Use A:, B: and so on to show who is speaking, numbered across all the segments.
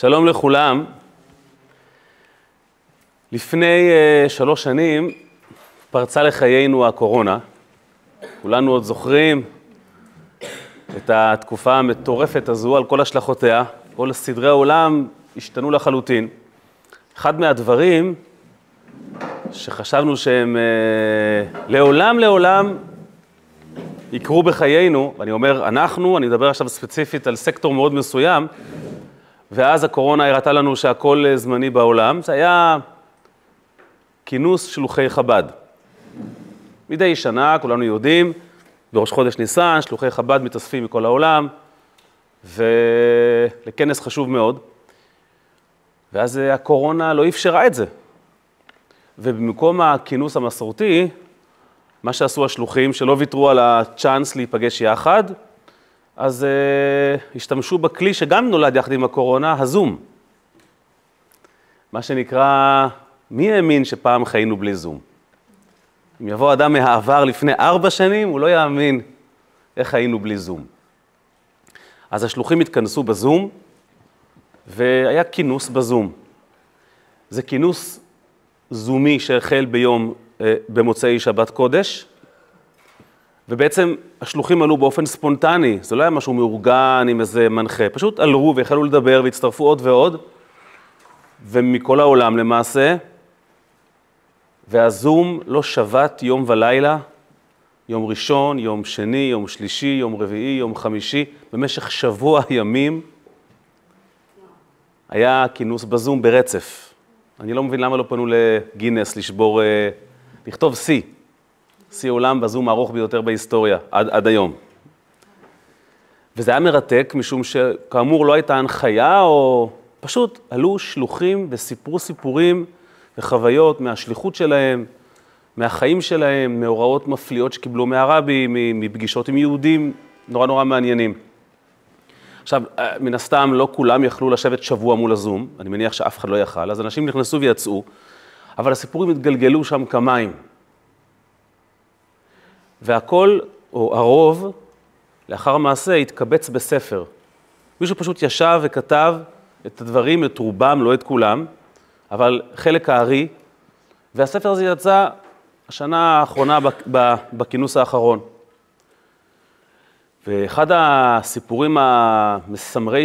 A: שלום לכולם. לפני uh, שלוש שנים פרצה לחיינו הקורונה. כולנו עוד זוכרים את התקופה המטורפת הזו על כל השלכותיה. כל סדרי העולם השתנו לחלוטין. אחד מהדברים שחשבנו שהם uh, לעולם לעולם יקרו בחיינו, ואני אומר אנחנו, אני מדבר עכשיו ספציפית על סקטור מאוד מסוים, ואז הקורונה הראתה לנו שהכל זמני בעולם, זה היה כינוס שלוחי חב"ד. מדי שנה, כולנו יודעים, בראש חודש ניסן, שלוחי חב"ד מתאספים מכל העולם, ולכנס חשוב מאוד. ואז הקורונה לא אפשרה את זה. ובמקום הכינוס המסורתי, מה שעשו השלוחים, שלא ויתרו על הצ'אנס להיפגש יחד, אז uh, השתמשו בכלי שגם נולד יחד עם הקורונה, הזום. מה שנקרא, מי האמין שפעם חיינו בלי זום? אם יבוא אדם מהעבר לפני ארבע שנים, הוא לא יאמין איך היינו בלי זום. אז השלוחים התכנסו בזום, והיה כינוס בזום. זה כינוס זומי שהחל ביום, אה, במוצאי שבת קודש, ובעצם השלוחים עלו באופן ספונטני, זה לא היה משהו מאורגן עם איזה מנחה, פשוט עלו והחלו לדבר והצטרפו עוד ועוד, ומכל העולם למעשה, והזום לא שבת יום ולילה, יום ראשון, יום שני, יום שלישי, יום רביעי, יום חמישי, במשך שבוע ימים היה כינוס בזום ברצף. אני לא מבין למה לא פנו לגינס לשבור, אה, לכתוב שיא. שיא עולם בזום הארוך ביותר בהיסטוריה, עד, עד היום. וזה היה מרתק, משום שכאמור לא הייתה הנחיה, או פשוט עלו שלוחים וסיפרו סיפורים וחוויות מהשליחות שלהם, מהחיים שלהם, מהוראות מפליאות שקיבלו מהרבי, מפגישות עם יהודים, נורא נורא מעניינים. עכשיו, מן הסתם לא כולם יכלו לשבת שבוע מול הזום, אני מניח שאף אחד לא יכל, אז אנשים נכנסו ויצאו, אבל הסיפורים התגלגלו שם כמים. והכל, או הרוב, לאחר המעשה התקבץ בספר. מישהו פשוט ישב וכתב את הדברים, את רובם, לא את כולם, אבל חלק הארי, והספר הזה יצא השנה האחרונה בכינוס האחרון. ואחד הסיפורים המסמרי,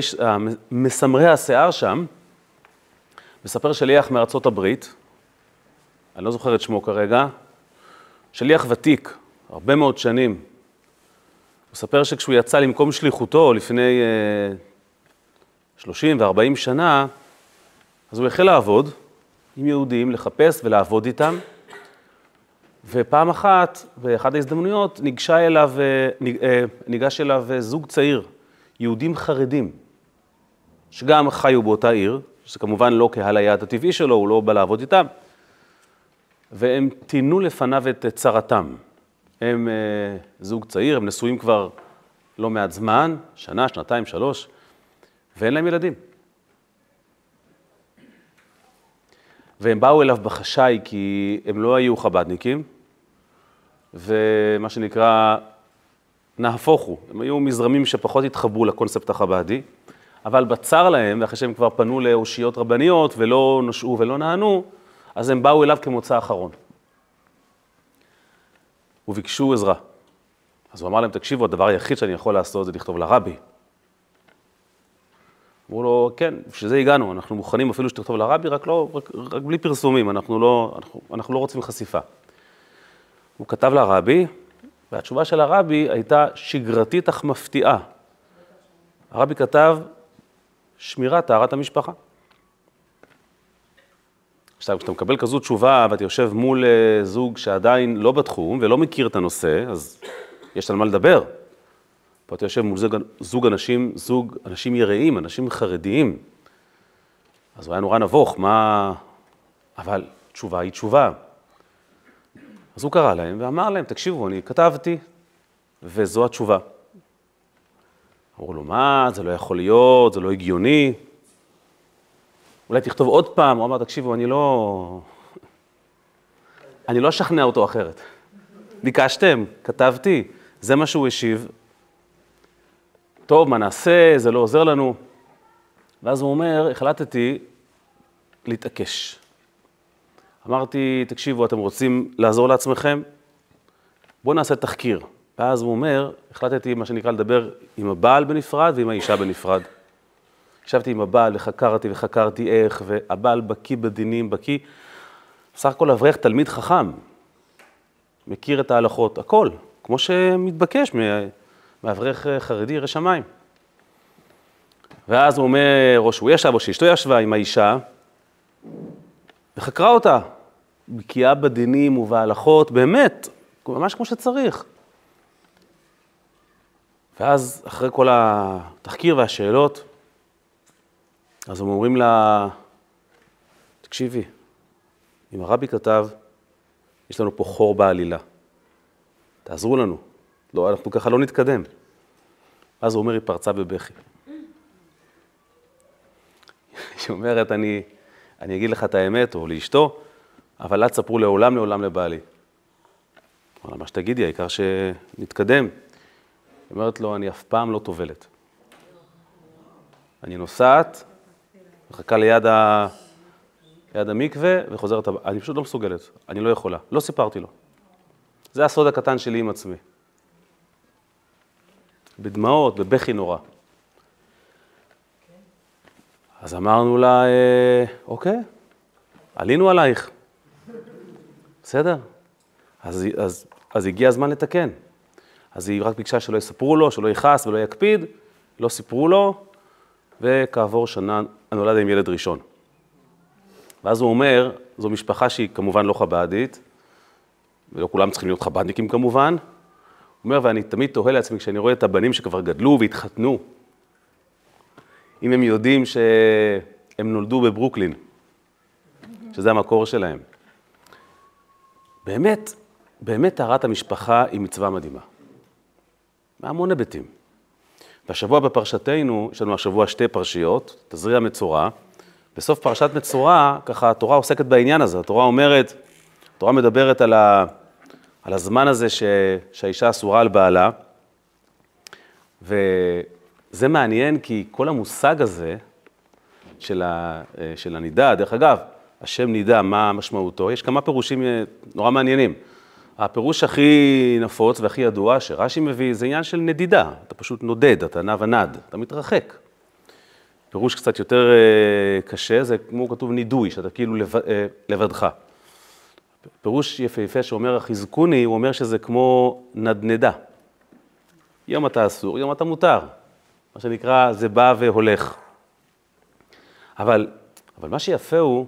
A: המסמרי השיער שם, מספר שליח מארצות הברית, אני לא זוכר את שמו כרגע, שליח ותיק, הרבה מאוד שנים. הוא מספר שכשהוא יצא למקום שליחותו לפני 30 אה, ו-40 שנה, אז הוא החל לעבוד עם יהודים, לחפש ולעבוד איתם, ופעם אחת, באחת ההזדמנויות, ניגשה אליו, אה, אה, ניגש אליו זוג צעיר, יהודים חרדים, שגם חיו באותה עיר, שזה כמובן לא קהל היעד הטבעי שלו, הוא לא בא לעבוד איתם, והם טינו לפניו את צרתם. הם אה, זוג צעיר, הם נשואים כבר לא מעט זמן, שנה, שנתיים, שלוש, ואין להם ילדים. והם באו אליו בחשאי כי הם לא היו חב"דניקים, ומה שנקרא, נהפוך הוא, הם היו מזרמים שפחות התחברו לקונספט החב"די, אבל בצר להם, ואחרי שהם כבר פנו לאושיות רבניות ולא נשעו ולא נענו, אז הם באו אליו כמוצא אחרון. וביקשו עזרה. אז הוא אמר להם, תקשיבו, הדבר היחיד שאני יכול לעשות זה לכתוב לרבי. אמרו לו, כן, בשביל זה הגענו, אנחנו מוכנים אפילו שתכתוב לרבי, רק, לא, רק, רק בלי פרסומים, אנחנו לא, אנחנו, אנחנו לא רוצים חשיפה. הוא כתב לרבי, והתשובה של הרבי הייתה שגרתית אך מפתיעה. הרבי כתב, שמירת טהרת המשפחה. עכשיו, כשאתה מקבל כזו תשובה ואתה יושב מול אה, זוג שעדיין לא בתחום ולא מכיר את הנושא, אז יש על מה לדבר. פה אתה יושב מול זוג, זוג אנשים, זוג אנשים יראים, אנשים חרדיים. אז הוא היה נורא נבוך, מה... אבל תשובה היא תשובה. אז הוא קרא להם ואמר להם, תקשיבו, אני כתבתי, וזו התשובה. אמרו לו, מה, זה לא יכול להיות, זה לא הגיוני. אולי תכתוב עוד פעם, הוא אמר, תקשיבו, אני לא... אני לא אשכנע אותו אחרת. ביקשתם, כתבתי, זה מה שהוא השיב. טוב, מה נעשה, זה לא עוזר לנו. ואז הוא אומר, החלטתי להתעקש. אמרתי, תקשיבו, אתם רוצים לעזור לעצמכם? בואו נעשה תחקיר. ואז הוא אומר, החלטתי, מה שנקרא, לדבר עם הבעל בנפרד ועם האישה בנפרד. ישבתי עם הבעל וחקרתי וחקרתי איך, והבעל בקיא בדינים, בקיא. בסך הכל אברך תלמיד חכם, מכיר את ההלכות, הכל, כמו שמתבקש מאברך חרדי ירא שמיים. ואז הוא אומר, או שהוא ישב או שאשתו ישבה עם האישה, וחקרה אותה. בקיאה בדינים ובהלכות, באמת, ממש כמו שצריך. ואז, אחרי כל התחקיר והשאלות, אז הם אומרים לה, תקשיבי, אם הרבי כתב, יש לנו פה חור בעלילה, תעזרו לנו, לא, אנחנו ככה לא נתקדם. אז הוא אומר, היא פרצה בבכי. היא אומרת, אני, אני אגיד לך את האמת, או לאשתו, אבל אל תספרו לעולם לעולם לבעלי. אמר מה שתגידי, העיקר שנתקדם. היא אומרת לו, אני אף פעם לא טובלת. אני נוסעת, מחכה ליד, ה... ליד המקווה וחוזרת הבאה. אני פשוט לא מסוגלת, אני לא יכולה. לא סיפרתי לו. זה הסוד הקטן שלי עם עצמי. בדמעות, בבכי נורא. אז אמרנו לה, אה, אוקיי, עלינו עלייך. בסדר? אז, אז, אז הגיע הזמן לתקן. אז היא רק ביקשה שלא יספרו לו, שלא יכעס ולא יקפיד, לא סיפרו לו, וכעבור שנה נולד עם ילד ראשון. ואז הוא אומר, זו משפחה שהיא כמובן לא חב"דית, ולא כולם צריכים להיות חב"דניקים כמובן. הוא אומר, ואני תמיד תוהה לעצמי, כשאני רואה את הבנים שכבר גדלו והתחתנו, אם הם יודעים שהם נולדו בברוקלין, שזה המקור שלהם. באמת, באמת טהרת המשפחה היא מצווה מדהימה. מהמון היבטים. והשבוע בפרשתנו, יש לנו השבוע שתי פרשיות, תזריע מצורע. בסוף פרשת מצורע, ככה התורה עוסקת בעניין הזה. התורה אומרת, התורה מדברת על, ה, על הזמן הזה ש, שהאישה אסורה על בעלה, וזה מעניין כי כל המושג הזה של, ה, של הנידה, דרך אגב, השם נידה, מה משמעותו? יש כמה פירושים אה, נורא מעניינים. הפירוש הכי נפוץ והכי ידוע שרש"י מביא זה עניין של נדידה, אתה פשוט נודד, אתה נע ונד, אתה מתרחק. פירוש קצת יותר אה, קשה זה כמו כתוב נידוי, שאתה כאילו אה, לבדך. פירוש יפהפה שאומר החזקוני, הוא אומר שזה כמו נדנדה. יום אתה אסור, יום אתה מותר. מה שנקרא, זה בא והולך. אבל, אבל מה שיפה הוא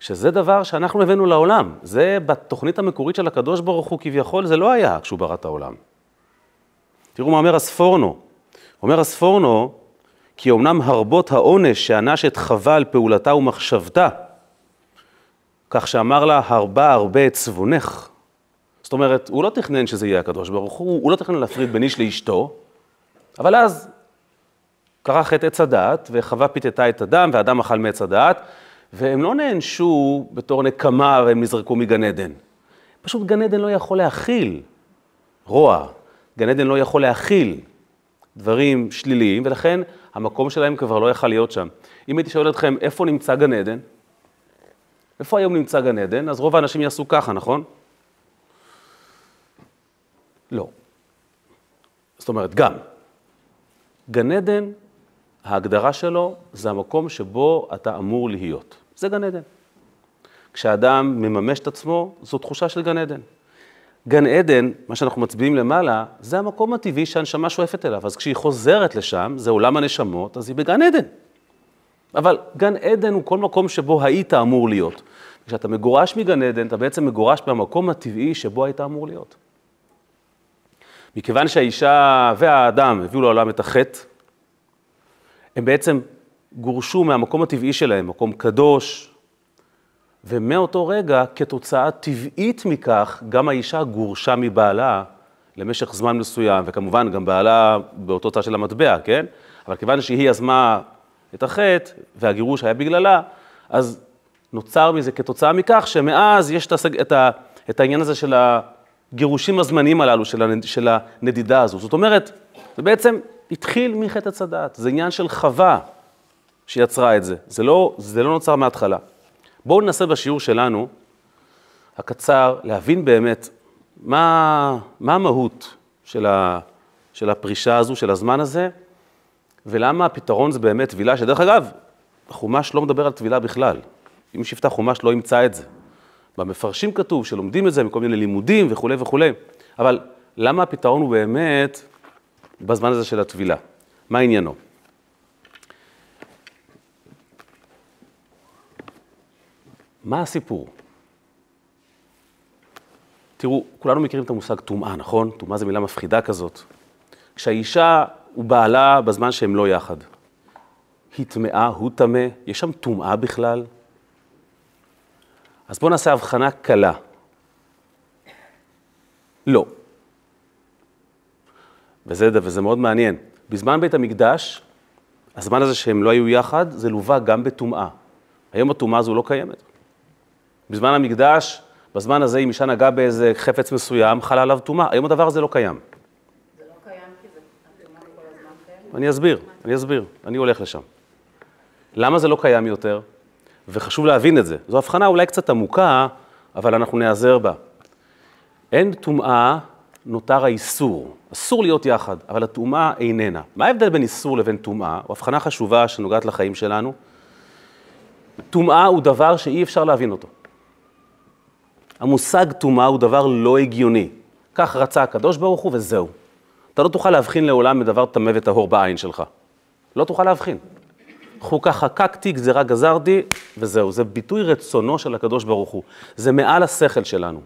A: שזה דבר שאנחנו הבאנו לעולם. זה בתוכנית המקורית של הקדוש ברוך הוא כביכול, זה לא היה כשהוא ברא את העולם. תראו מה אומר הספורנו. אומר הספורנו, כי אמנם הרבות העונש שענש את חווה על פעולתה ומחשבתה, כך שאמר לה, הרבה הרבה את צבונך. זאת אומרת, הוא לא תכנן שזה יהיה הקדוש ברוך הוא, הוא לא תכנן להפריד בין איש לאשתו, אבל אז קרה חטא עץ הדעת, וחווה פיתתה את הדם, והאדם אכל מעץ הדעת, והם לא נענשו בתור נקמה והם נזרקו מגן עדן. פשוט גן עדן לא יכול להכיל רוע, גן עדן לא יכול להכיל דברים שליליים, ולכן המקום שלהם כבר לא יכל להיות שם. אם הייתי שואל אתכם, איפה נמצא גן עדן? איפה היום נמצא גן עדן? אז רוב האנשים יעשו ככה, נכון? לא. זאת אומרת, גם. גן עדן ההגדרה שלו זה המקום שבו אתה אמור להיות. זה גן עדן. כשאדם מממש את עצמו, זו תחושה של גן עדן. גן עדן, מה שאנחנו מצביעים למעלה, זה המקום הטבעי שהנשמה שואפת אליו. אז כשהיא חוזרת לשם, זה עולם הנשמות, אז היא בגן עדן. אבל גן עדן הוא כל מקום שבו היית אמור להיות. כשאתה מגורש מגן עדן, אתה בעצם מגורש במקום הטבעי שבו היית אמור להיות. מכיוון שהאישה והאדם הביאו לעולם את החטא, הם בעצם גורשו מהמקום הטבעי שלהם, מקום קדוש, ומאותו רגע, כתוצאה טבעית מכך, גם האישה גורשה מבעלה למשך זמן מסוים, וכמובן גם בעלה באותו צד של המטבע, כן? אבל כיוון שהיא יזמה את החטא, והגירוש היה בגללה, אז נוצר מזה כתוצאה מכך שמאז יש את, ה, את העניין הזה של הגירושים הזמניים הללו, של הנדידה הזו. זאת אומרת, זה בעצם התחיל מחטא עץ הדעת, זה עניין של חווה. שיצרה את זה. זה לא, זה לא נוצר מההתחלה. בואו ננסה בשיעור שלנו, הקצר, להבין באמת מה, מה המהות של, ה, של הפרישה הזו, של הזמן הזה, ולמה הפתרון זה באמת טבילה, שדרך אגב, החומש לא מדבר על טבילה בכלל. אם שיפתח חומש לא ימצא את זה. במפרשים כתוב שלומדים את זה מכל מיני לימודים וכולי וכולי, אבל למה הפתרון הוא באמת בזמן הזה של הטבילה? מה עניינו? מה הסיפור? תראו, כולנו מכירים את המושג טומאה, נכון? טומאה זו מילה מפחידה כזאת. כשהאישה ובעלה בזמן שהם לא יחד. היא טמאה, הוא טמא, יש שם טומאה בכלל? אז בואו נעשה הבחנה קלה. לא. וזה, וזה מאוד מעניין. בזמן בית המקדש, הזמן הזה שהם לא היו יחד, זה לווה גם בטומאה. היום הטומאה הזו לא קיימת. בזמן המקדש, בזמן הזה, אם אישה נגעה באיזה חפץ מסוים, חלה עליו טומאה. היום הדבר הזה לא קיים.
B: זה לא קיים כי זה הטומאה כל הזמן קיימת?
A: אני אסביר, אני אסביר, אני הולך לשם. למה זה לא קיים יותר? וחשוב להבין את זה. זו הבחנה אולי קצת עמוקה, אבל אנחנו נעזר בה. אין טומאה, נותר האיסור. אסור להיות יחד, אבל הטומאה איננה. מה ההבדל בין איסור לבין טומאה? הוא הבחנה חשובה שנוגעת לחיים שלנו. טומאה הוא דבר שאי אפשר להבין אותו. המושג טומאה הוא דבר לא הגיוני. כך רצה הקדוש ברוך הוא וזהו. אתה לא תוכל להבחין לעולם מדבר טמא וטהור בעין שלך. לא תוכל להבחין. חוקה חקקתי, גזירה גזרתי, וזהו. זה ביטוי רצונו של הקדוש ברוך הוא. זה מעל השכל שלנו.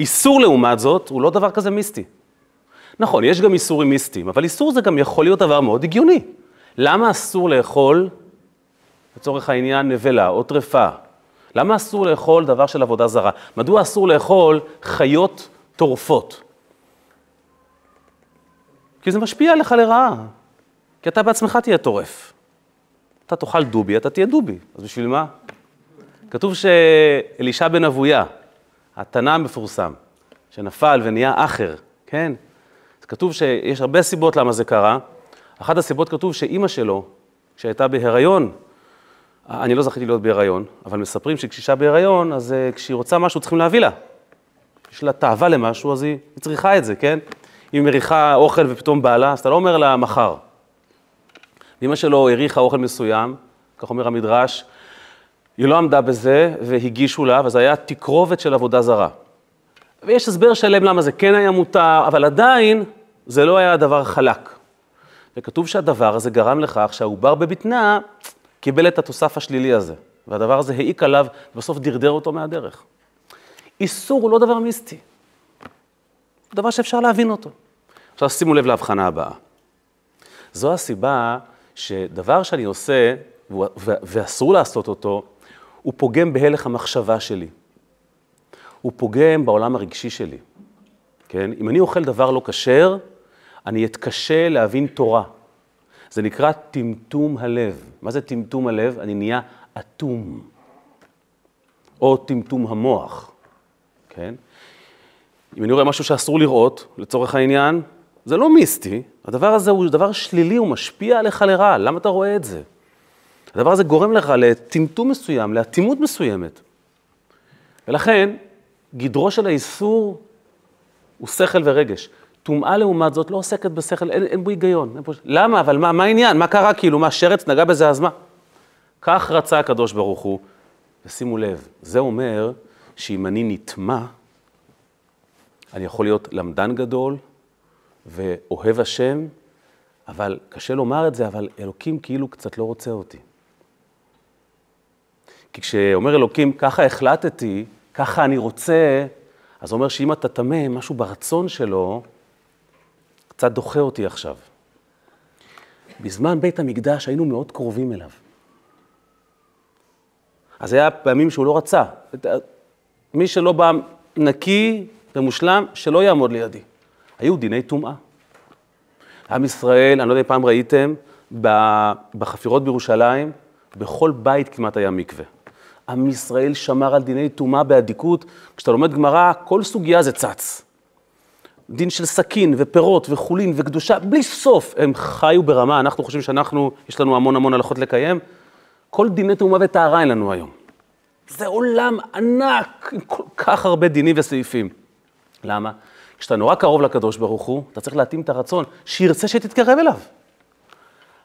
A: איסור לעומת זאת, הוא לא דבר כזה מיסטי. נכון, יש גם איסורים מיסטיים, אבל איסור זה גם יכול להיות דבר מאוד הגיוני. למה אסור לאכול, לצורך העניין, נבלה או טרפה? למה אסור לאכול דבר של עבודה זרה? מדוע אסור לאכול חיות טורפות? כי זה משפיע עליך לרעה, כי אתה בעצמך תהיה טורף. אתה תאכל דובי, אתה תהיה דובי, אז בשביל מה? כתוב שאלישע בן אבויה, התנא המפורסם, שנפל ונהיה אחר, כן? אז כתוב שיש הרבה סיבות למה זה קרה. אחת הסיבות כתוב שאימא שלו, כשהייתה בהיריון, אני לא זכיתי להיות בהיריון, אבל מספרים שכשאישה בהיריון, אז uh, כשהיא רוצה משהו צריכים להביא לה. יש לה תאווה למשהו, אז היא צריכה את זה, כן? אם היא מריחה אוכל ופתאום בעלה, אז אתה לא אומר לה מחר. אמא שלו הריחה אוכל מסוים, כך אומר המדרש, היא לא עמדה בזה והגישו לה, וזה היה תקרובת של עבודה זרה. ויש הסבר שלם למה זה כן היה מותר, אבל עדיין זה לא היה דבר חלק. וכתוב שהדבר הזה גרם לכך שהעובר בבטנה קיבל את התוסף השלילי הזה, והדבר הזה העיק עליו, ובסוף דרדר אותו מהדרך. איסור הוא לא דבר מיסטי, זה דבר שאפשר להבין אותו. עכשיו שימו לב להבחנה הבאה. זו הסיבה שדבר שאני עושה, ואסור לעשות אותו, הוא פוגם בהלך המחשבה שלי. הוא פוגם בעולם הרגשי שלי. כן? אם אני אוכל דבר לא כשר, אני אתקשה להבין תורה. זה נקרא טמטום הלב. מה זה טמטום הלב? אני נהיה אטום. או טמטום המוח, כן? אם אני רואה משהו שאסור לראות, לצורך העניין, זה לא מיסטי, הדבר הזה הוא דבר שלילי, הוא משפיע עליך לרעה, למה אתה רואה את זה? הדבר הזה גורם לך לטמטום מסוים, לאטימות מסוימת. ולכן, גדרו של האיסור הוא שכל ורגש. טומאה לעומת זאת לא עוסקת בשכל, אין, אין בו היגיון. אין בו... למה? אבל מה, מה העניין? מה קרה? כאילו, מה, שרץ נגע בזה, אז מה? כך רצה הקדוש ברוך הוא, ושימו לב, זה אומר שאם אני נטמע, אני יכול להיות למדן גדול ואוהב השם, אבל קשה לומר את זה, אבל אלוקים כאילו קצת לא רוצה אותי. כי כשאומר אלוקים, ככה החלטתי, ככה אני רוצה, אז אומר שאם אתה טמא, משהו ברצון שלו, קצת דוחה אותי עכשיו. בזמן בית המקדש היינו מאוד קרובים אליו. אז היה פעמים שהוא לא רצה. מי שלא בא נקי ומושלם, שלא יעמוד לידי. היו דיני טומאה. עם ישראל, אני לא יודע אם פעם ראיתם, בחפירות בירושלים, בכל בית כמעט היה מקווה. עם ישראל שמר על דיני טומאה באדיקות. כשאתה לומד גמרא, כל סוגיה זה צץ. דין של סכין ופירות וחולין וקדושה, בלי סוף. הם חיו ברמה, אנחנו חושבים שאנחנו, יש לנו המון המון הלכות לקיים. כל דיני טומאה וטהרה אין לנו היום. זה עולם ענק עם כל כך הרבה דינים וסעיפים. למה? כשאתה נורא קרוב לקדוש ברוך הוא, אתה צריך להתאים את הרצון, שירצה שתתקרב אליו.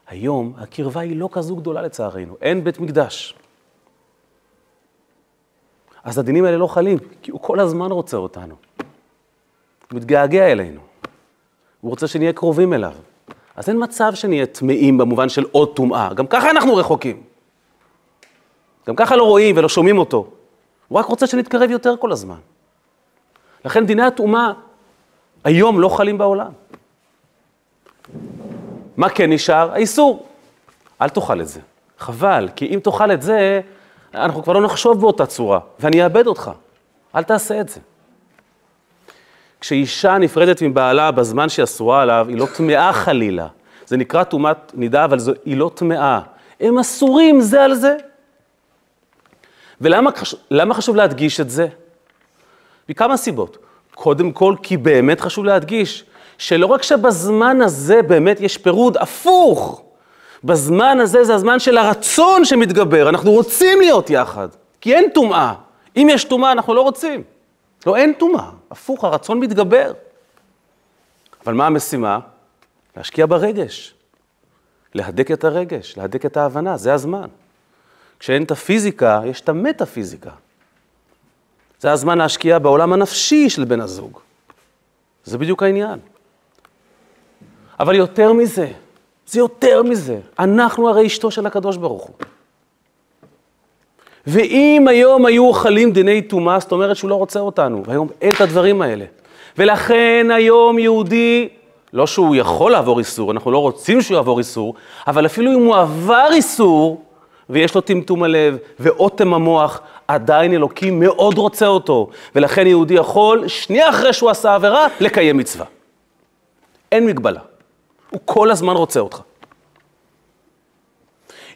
A: היום הקרבה היא לא כזו גדולה לצערנו, אין בית מקדש. אז הדינים האלה לא חלים, כי הוא כל הזמן רוצה אותנו. הוא מתגעגע אלינו. הוא רוצה שנהיה קרובים אליו. אז אין מצב שנהיה טמאים במובן של עוד טומאה. גם ככה אנחנו רחוקים. גם ככה לא רואים ולא שומעים אותו. הוא רק רוצה שנתקרב יותר כל הזמן. לכן דיני הטומאה היום לא חלים בעולם. מה כן נשאר? האיסור. אל תאכל את זה. חבל, כי אם תאכל את זה, אנחנו כבר לא נחשוב באותה צורה, ואני אאבד אותך. אל תעשה את זה. כשאישה נפרדת מבעלה בזמן שהיא אסורה עליו, היא לא טמאה חלילה. זה נקרא טומאת נידה, אבל זו, היא לא טמאה. הם אסורים זה על זה. ולמה חשוב להדגיש את זה? מכמה סיבות. קודם כל, כי באמת חשוב להדגיש שלא רק שבזמן הזה באמת יש פירוד, הפוך. בזמן הזה זה הזמן של הרצון שמתגבר, אנחנו רוצים להיות יחד, כי אין טומאה. אם יש טומאה, אנחנו לא רוצים. לא, אין טומאה, הפוך, הרצון מתגבר. אבל מה המשימה? להשקיע ברגש, להדק את הרגש, להדק את ההבנה, זה הזמן. כשאין את הפיזיקה, יש את המטאפיזיקה. זה הזמן להשקיע בעולם הנפשי של בן הזוג. זה בדיוק העניין. אבל יותר מזה, זה יותר מזה, אנחנו הרי אשתו של הקדוש ברוך הוא. ואם היום היו אוכלים דיני טומאה, זאת אומרת שהוא לא רוצה אותנו, והיום אין את הדברים האלה. ולכן היום יהודי, לא שהוא יכול לעבור איסור, אנחנו לא רוצים שהוא יעבור איסור, אבל אפילו אם הוא עבר איסור, ויש לו טמטום הלב ואוטם המוח, עדיין אלוקים מאוד רוצה אותו, ולכן יהודי יכול, שנייה אחרי שהוא עשה עבירה, לקיים מצווה. אין מגבלה. הוא כל הזמן רוצה אותך.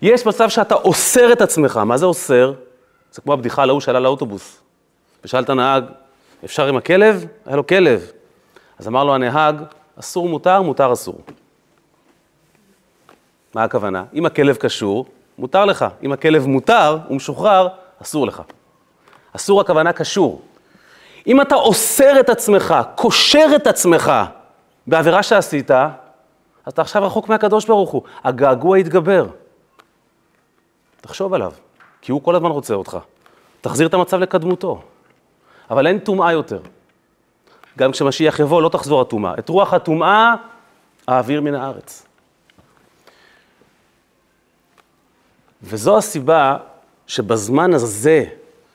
A: יש מצב שאתה אוסר את עצמך, מה זה אוסר? זה כמו הבדיחה על ההוא שעלה לאוטובוס. ושאל את הנהג, אפשר עם הכלב? היה לו כלב. אז אמר לו הנהג, אסור מותר, מותר אסור. מה הכוונה? אם הכלב קשור, מותר לך. אם הכלב מותר, הוא משוחרר, אסור לך. אסור הכוונה קשור. אם אתה אוסר את עצמך, קושר את עצמך בעבירה שעשית, אתה עכשיו רחוק מהקדוש ברוך הוא. הגעגוע יתגבר. תחשוב עליו, כי הוא כל הזמן רוצה אותך. תחזיר את המצב לקדמותו. אבל אין טומאה יותר. גם כשמשיח יבוא, לא תחזור הטומאה. את רוח הטומאה אעביר מן הארץ. וזו הסיבה שבזמן הזה,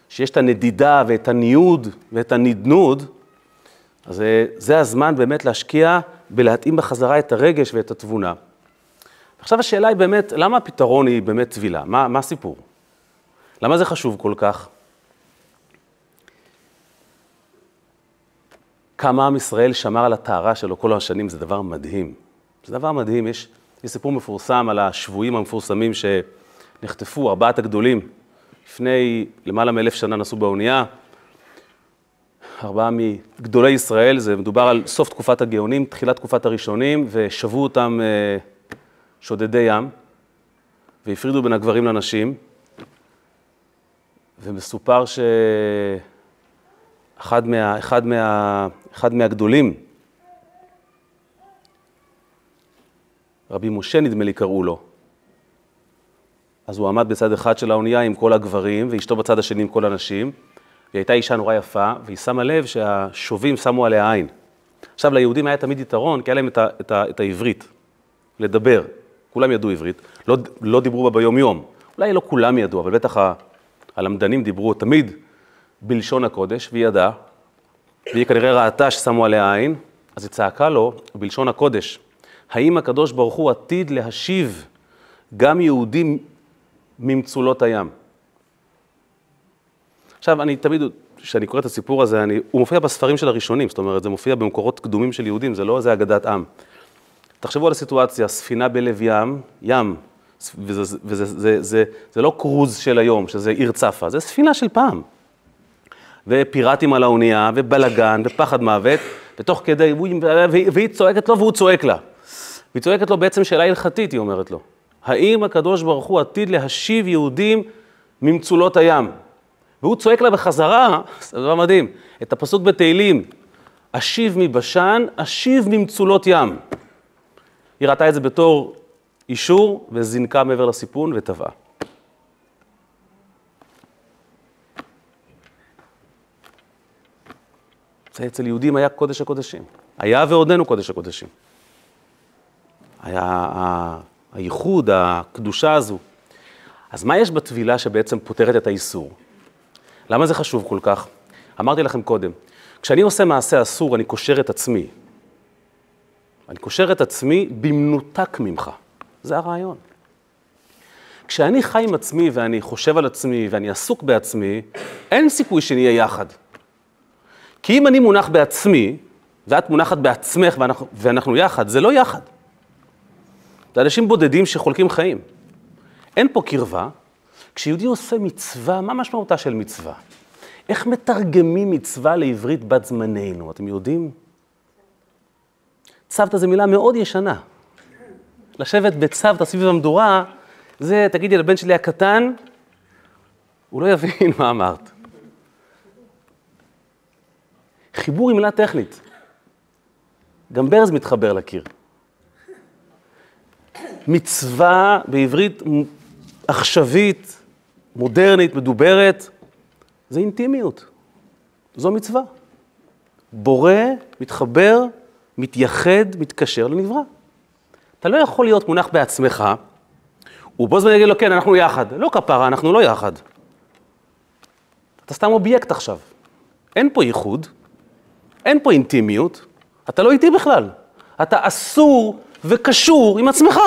A: שיש את הנדידה ואת הניוד ואת הנדנוד, אז זה הזמן באמת להשקיע בלהתאים בחזרה את הרגש ואת התבונה. עכשיו השאלה היא באמת, למה הפתרון היא באמת טבילה? מה, מה הסיפור? למה זה חשוב כל כך? כמה עם ישראל שמר על הטהרה שלו כל השנים, זה דבר מדהים. זה דבר מדהים, יש, יש סיפור מפורסם על השבויים המפורסמים שנחטפו, ארבעת הגדולים, לפני למעלה מאלף שנה נסעו באונייה. ארבעה מגדולי ישראל, זה מדובר על סוף תקופת הגאונים, תחילת תקופת הראשונים, ושבו אותם אה, שודדי ים, והפרידו בין הגברים לנשים, ומסופר שאחד מה, אחד מה, אחד מהגדולים, רבי משה נדמה לי קראו לו, אז הוא עמד בצד אחד של האונייה עם כל הגברים, ואשתו בצד השני עם כל הנשים, והיא הייתה אישה נורא יפה, והיא שמה לב שהשובים שמו עליה עין. עכשיו, ליהודים היה תמיד יתרון, כי היה להם את, ה, את, ה, את העברית, לדבר. כולם ידעו עברית, לא, לא דיברו בה ביום-יום. אולי לא כולם ידעו, אבל בטח הלמדנים דיברו תמיד בלשון הקודש, והיא ידעה, והיא כנראה ראתה ששמו עליה עין, אז היא צעקה לו בלשון הקודש, האם הקדוש ברוך הוא עתיד להשיב גם יהודים ממצולות הים? עכשיו, אני תמיד, כשאני קורא את הסיפור הזה, אני, הוא מופיע בספרים של הראשונים, זאת אומרת, זה מופיע במקורות קדומים של יהודים, זה לא איזה אגדת עם. תחשבו על הסיטואציה, ספינה בלב ים, ים, וזה זה, זה, זה, זה, לא קרוז של היום, שזה עיר צפה, זה ספינה של פעם. ופיראטים על האונייה, ובלאגן, ופחד מוות, ותוך כדי, והיא צועקת לו והוא צועק לה. והיא צועקת לו בעצם שאלה הלכתית, היא אומרת לו. האם הקדוש ברוך הוא עתיד להשיב יהודים ממצולות הים? והוא צועק לה בחזרה, זה דבר מדהים, את הפסוק בתהילים, אשיב מבשן, אשיב ממצולות ים. היא ראתה את זה בתור אישור וזינקה מעבר לסיפון וטבעה. זה אצל יהודים היה קודש הקודשים. היה ועודנו קודש הקודשים. היה הייחוד, הקדושה הזו. אז מה יש בטבילה שבעצם פותרת את האיסור? למה זה חשוב כל כך? אמרתי לכם קודם, כשאני עושה מעשה אסור, אני קושר את עצמי. אני קושר את עצמי במנותק ממך. זה הרעיון. כשאני חי עם עצמי ואני חושב על עצמי ואני עסוק בעצמי, אין סיכוי שנהיה יחד. כי אם אני מונח בעצמי, ואת מונחת בעצמך ואנחנו, ואנחנו יחד, זה לא יחד. זה אנשים בודדים שחולקים חיים. אין פה קרבה. כשיהודי עושה מצווה, מה משמעותה של מצווה? איך מתרגמים מצווה לעברית בת זמננו? אתם יודעים? צוותא זו מילה מאוד ישנה. לשבת בצוותא סביב המדורה, זה, תגידי לבן שלי הקטן, הוא לא יבין מה אמרת. חיבור היא מילה טכנית. גם ברז מתחבר לקיר. מצווה בעברית עכשווית, מודרנית, מדוברת, זה אינטימיות. זו מצווה. בורא, מתחבר, מתייחד, מתקשר לנברא. אתה לא יכול להיות מונח בעצמך, ובו זמן יגיד לו, כן, אנחנו יחד. לא כפרה, אנחנו לא יחד. אתה סתם אובייקט עכשיו. אין פה ייחוד, אין פה אינטימיות, אתה לא איתי בכלל. אתה אסור וקשור עם עצמך.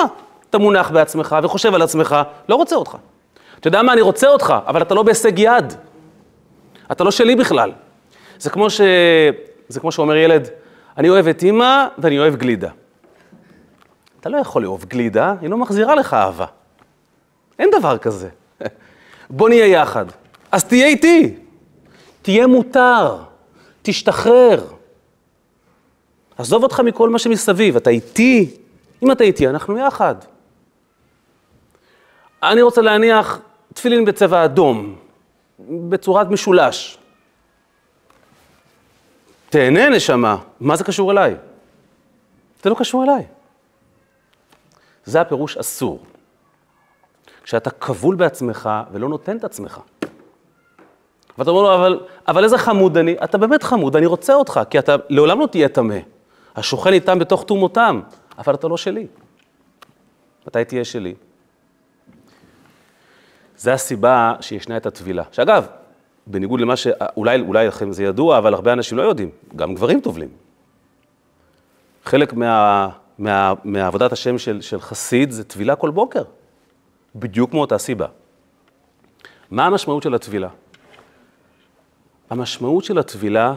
A: אתה מונח בעצמך וחושב על עצמך, לא רוצה אותך. אתה יודע מה, אני רוצה אותך, אבל אתה לא בהישג יד. אתה לא שלי בכלל. זה כמו, ש... זה כמו שאומר ילד, אני אוהב את אימא ואני אוהב גלידה. אתה לא יכול לאהוב גלידה, היא לא מחזירה לך אהבה. אין דבר כזה. בוא נהיה יחד. אז תהיה איתי. תהיה מותר. תשתחרר. עזוב אותך מכל מה שמסביב, אתה איתי. אם אתה איתי, אנחנו יחד. אני רוצה להניח תפילין בצבע אדום, בצורת משולש. תהנה, נשמה, מה זה קשור אליי? זה לא קשור אליי. זה הפירוש אסור. כשאתה כבול בעצמך ולא נותן את עצמך. ואתה אומר לו, אבל, אבל איזה חמוד אני, אתה באמת חמוד, אני רוצה אותך, כי אתה לעולם לא תהיה טמא. השוכן איתם בתוך טומאותם, אבל אתה לא שלי. מתי תהיה שלי? זה הסיבה שישנה את הטבילה. שאגב, בניגוד למה שאולי אולי לכם זה ידוע, אבל הרבה אנשים לא יודעים, גם גברים טובלים. חלק מה, מה, מעבודת השם של, של חסיד זה טבילה כל בוקר, בדיוק מאותה סיבה. מה המשמעות של הטבילה? המשמעות של הטבילה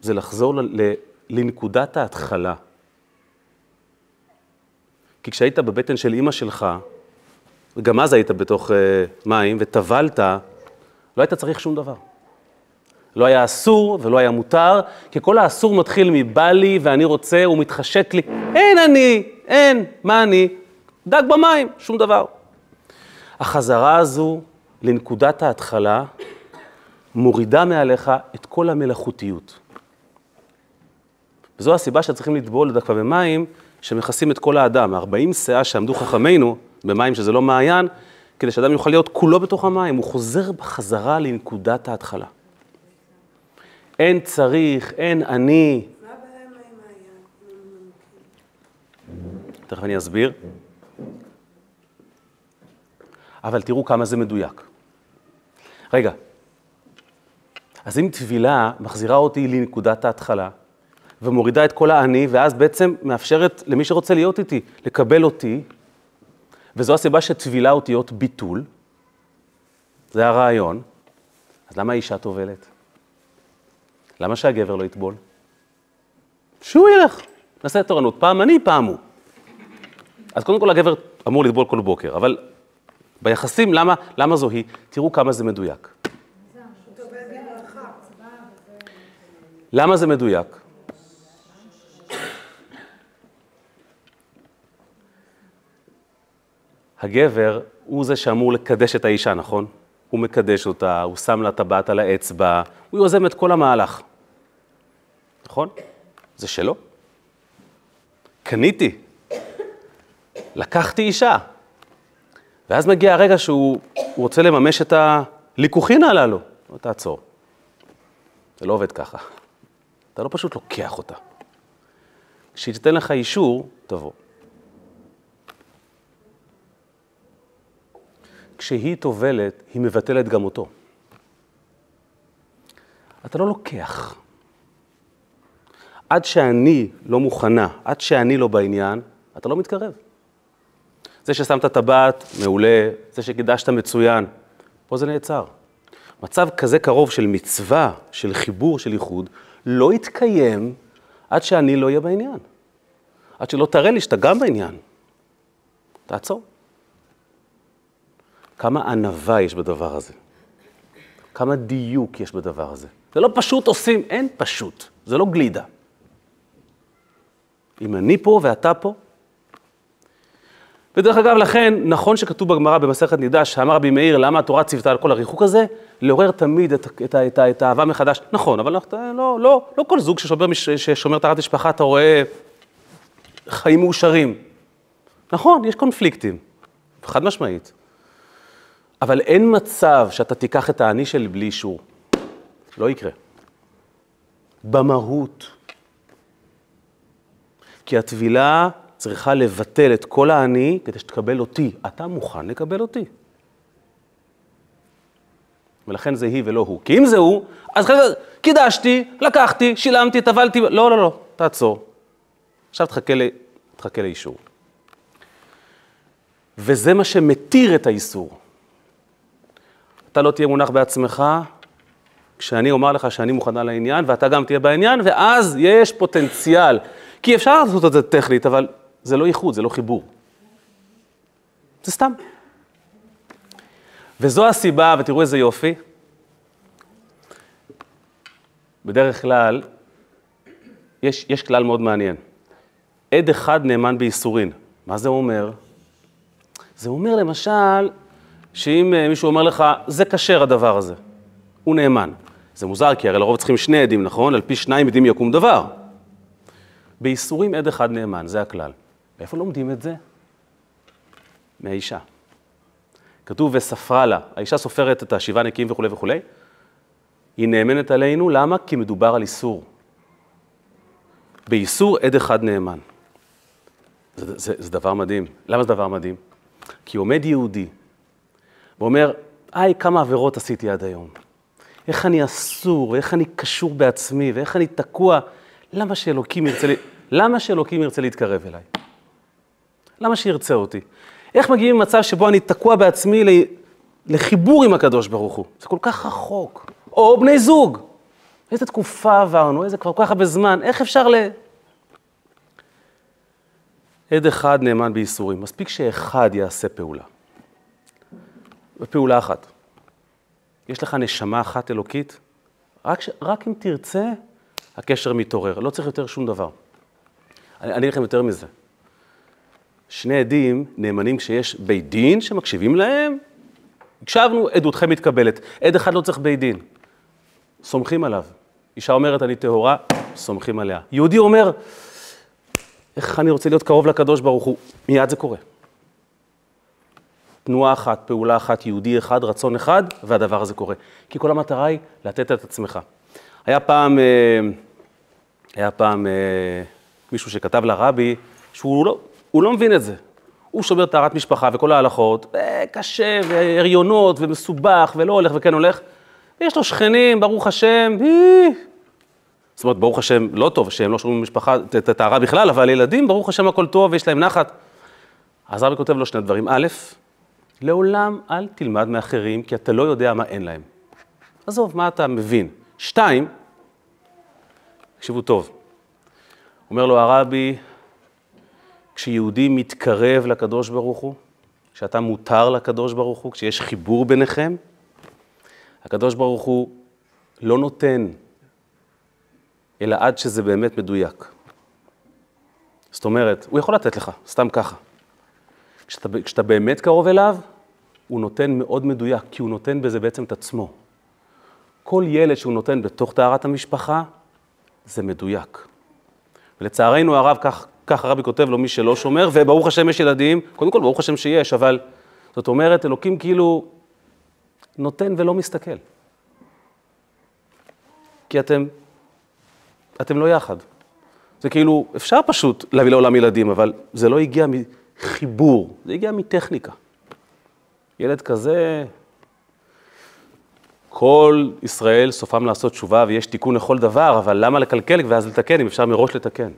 A: זה לחזור ל, ל, לנקודת ההתחלה. כי כשהיית בבטן של אימא שלך, וגם אז היית בתוך uh, מים, וטבלת, לא היית צריך שום דבר. לא היה אסור ולא היה מותר, כי כל האסור מתחיל מבא לי ואני רוצה, הוא מתחשק לי. אין אני, אין, מה אני? דג במים, שום דבר. החזרה הזו לנקודת ההתחלה מורידה מעליך את כל המלאכותיות. וזו הסיבה שצריכים לטבול דווקא במים שמכסים את כל האדם. 40 שאה שעמדו חכמינו במים שזה לא מעיין, כדי שאדם יוכל להיות כולו בתוך המים, הוא חוזר בחזרה לנקודת ההתחלה. אין צריך, אין אני. תכף אני אסביר. אבל תראו כמה זה מדויק. רגע, אז אם טבילה מחזירה אותי לנקודת ההתחלה, ומורידה את כל האני, ואז בעצם מאפשרת למי שרוצה להיות איתי, לקבל אותי, וזו הסיבה שטבילה אותיות ביטול, זה הרעיון, אז למה האישה טובלת? למה שהגבר לא יטבול? שהוא ילך, נעשה תורנות, פעם אני, פעם הוא. אז קודם כל הגבר אמור לטבול כל בוקר, אבל ביחסים, למה, למה זו היא? תראו כמה זה מדויק. למה זה מדויק? הגבר הוא זה שאמור לקדש את האישה, נכון? הוא מקדש אותה, הוא שם לה טבעת על האצבע, הוא יוזם את כל המהלך. נכון? זה שלו. קניתי, לקחתי אישה. ואז מגיע הרגע שהוא רוצה לממש את הליכוכין הללו. לא תעצור. זה לא עובד ככה. אתה לא פשוט לוקח אותה. כשהיא תיתן לך אישור, תבוא. כשהיא טובלת, היא מבטלת גם אותו. אתה לא לוקח. עד שאני לא מוכנה, עד שאני לא בעניין, אתה לא מתקרב. זה ששמת טבעת, מעולה, זה שקידשת מצוין, פה זה נעצר. מצב כזה קרוב של מצווה, של חיבור, של איחוד, לא יתקיים עד שאני לא אהיה בעניין. עד שלא תראה לי שאתה גם בעניין. תעצור. כמה ענווה יש בדבר הזה. כמה דיוק יש בדבר הזה. זה לא פשוט עושים, אין פשוט, זה לא גלידה. אם אני פה ואתה פה. ודרך אגב, לכן, נכון שכתוב בגמרא במסכת נידה, שאמר רבי מאיר, למה התורה ציוותה על כל הריחוק הזה? לעורר תמיד את, את, את, את האהבה מחדש. נכון, אבל לא, לא, לא, לא כל זוג ששומר, ששומר תחת משפחה, אתה רואה חיים מאושרים. נכון, יש קונפליקטים, חד משמעית. אבל אין מצב שאתה תיקח את האני שלי בלי אישור. לא יקרה. במהות. כי הטבילה צריכה לבטל את כל האני כדי שתקבל אותי. אתה מוכן לקבל אותי. ולכן זה היא ולא הוא. כי אם זה הוא, אז קידשתי, לקחתי, שילמתי, טבלתי, לא, לא, לא, תעצור. עכשיו תחכה. תחכה לאישור. וזה מה שמתיר את האיסור. אתה לא תהיה מונח בעצמך, כשאני אומר לך שאני מוכנה לעניין, ואתה גם תהיה בעניין, ואז יש פוטנציאל. כי אפשר לעשות את זה טכנית, אבל זה לא ייחוד, זה לא חיבור. זה סתם. וזו הסיבה, ותראו איזה יופי, בדרך כלל, יש, יש כלל מאוד מעניין. עד אחד נאמן בייסורין. מה זה אומר? זה אומר למשל, שאם אה, מישהו אומר לך, זה כשר הדבר הזה, הוא נאמן. זה מוזר, כי הרי לרוב צריכים שני עדים, נכון? על פי שניים עדים יקום דבר. בייסורים עד אחד נאמן, זה הכלל. איפה לומדים את זה? מהאישה. כתוב וספרה לה, האישה סופרת את השבעה נקיים וכולי וכולי, היא נאמנת עלינו, למה? כי מדובר על איסור. באיסור עד אחד נאמן. זה, זה, זה דבר מדהים. למה זה דבר מדהים? כי עומד יהודי ואומר, היי, כמה עבירות עשיתי עד היום. איך אני אסור, ואיך אני קשור בעצמי, ואיך אני תקוע. למה שאלוקים ירצה, למה שאלוקים ירצה להתקרב אליי? למה שירצה אותי? איך מגיעים למצב שבו אני תקוע בעצמי לחיבור עם הקדוש ברוך הוא? זה כל כך רחוק. או בני זוג. איזה תקופה עברנו, איזה כבר כל כך הרבה זמן, איך אפשר ל... עד אחד נאמן בייסורים, מספיק שאחד יעשה פעולה. בפעולה אחת. יש לך נשמה אחת אלוקית, רק, ש... רק אם תרצה, הקשר מתעורר, לא צריך יותר שום דבר. אני אגיד לכם יותר מזה. שני עדים נאמנים כשיש בית דין שמקשיבים להם, הקשבנו, עדותכם מתקבלת. עד אחד לא צריך בית דין, סומכים עליו. אישה אומרת, אני טהורה, סומכים עליה. יהודי אומר, איך אני רוצה להיות קרוב לקדוש ברוך הוא, מיד זה קורה. תנועה אחת, פעולה אחת, יהודי אחד, רצון אחד, והדבר הזה קורה. כי כל המטרה היא לתת את עצמך. היה פעם, אה, היה פעם אה, מישהו שכתב לרבי, שהוא לא, הוא לא מבין את זה. הוא שומר טהרת משפחה וכל ההלכות, קשה, והריונות, ומסובך, ולא הולך וכן הולך. ויש לו שכנים, ברוך השם, זאת אומרת, ברוך השם, לא טוב שהם לא שומרים במשפחה את הטהרה בכלל, אבל ילדים, ברוך השם, הכל טוב ויש להם נחת. אז רבי כותב לו שני דברים. א', לעולם אל תלמד מאחרים, כי אתה לא יודע מה אין להם. עזוב, מה אתה מבין? שתיים, תקשיבו טוב, אומר לו הרבי, כשיהודי מתקרב לקדוש ברוך הוא, כשאתה מותר לקדוש ברוך הוא, כשיש חיבור ביניכם, הקדוש ברוך הוא לא נותן, אלא עד שזה באמת מדויק. זאת אומרת, הוא יכול לתת לך, סתם ככה. כשאתה, כשאתה באמת קרוב אליו, הוא נותן מאוד מדויק, כי הוא נותן בזה בעצם את עצמו. כל ילד שהוא נותן בתוך טהרת המשפחה, זה מדויק. ולצערנו הרב, כך, כך הרבי כותב לו, מי שלא שומר, וברוך השם יש ילדים, קודם כל ברוך השם שיש, אבל זאת אומרת, אלוקים כאילו נותן ולא מסתכל. כי אתם, אתם לא יחד. זה כאילו, אפשר פשוט להביא לעולם ילדים, אבל זה לא הגיע מחיבור, זה הגיע מטכניקה. ילד כזה, כל ישראל סופם לעשות תשובה ויש תיקון לכל דבר, אבל למה לקלקל ואז לתקן, אם אפשר מראש לתקן?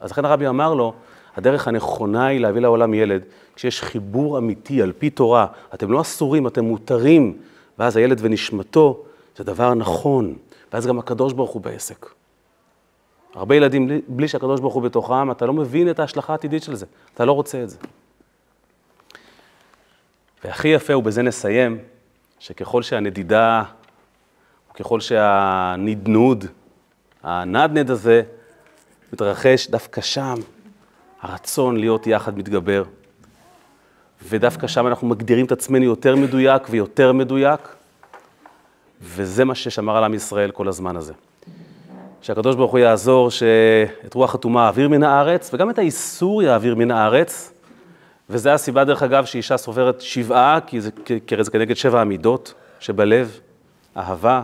A: אז לכן הרבי אמר לו, הדרך הנכונה היא להביא לעולם ילד, כשיש חיבור אמיתי על פי תורה, אתם לא אסורים, אתם מותרים, ואז הילד ונשמתו, זה דבר נכון, ואז גם הקדוש ברוך הוא בעסק. הרבה ילדים, בלי שהקדוש ברוך הוא בתוכם, אתה לא מבין את ההשלכה העתידית של זה, אתה לא רוצה את זה. והכי יפה, ובזה נסיים, שככל שהנדידה, ככל שהנדנוד, הנדנד הזה, מתרחש דווקא שם, הרצון להיות יחד מתגבר. ודווקא שם אנחנו מגדירים את עצמנו יותר מדויק ויותר מדויק, וזה מה ששמר על עם ישראל כל הזמן הזה. שהקדוש ברוך הוא יעזור שאת רוח הטומאה יעביר מן הארץ, וגם את האיסור יעביר מן הארץ, וזו הסיבה, דרך אגב, שאישה סופרת שבעה, כי זה, כי זה כנגד שבע המידות שבלב, אהבה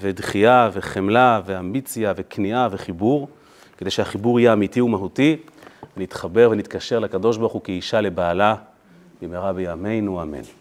A: ודחייה וחמלה ואמביציה וכניעה וחיבור, כדי שהחיבור יהיה אמיתי ומהותי, ונתחבר ונתקשר לקדוש ברוך הוא כאישה לבעלה, במהרה בימינו, אמן.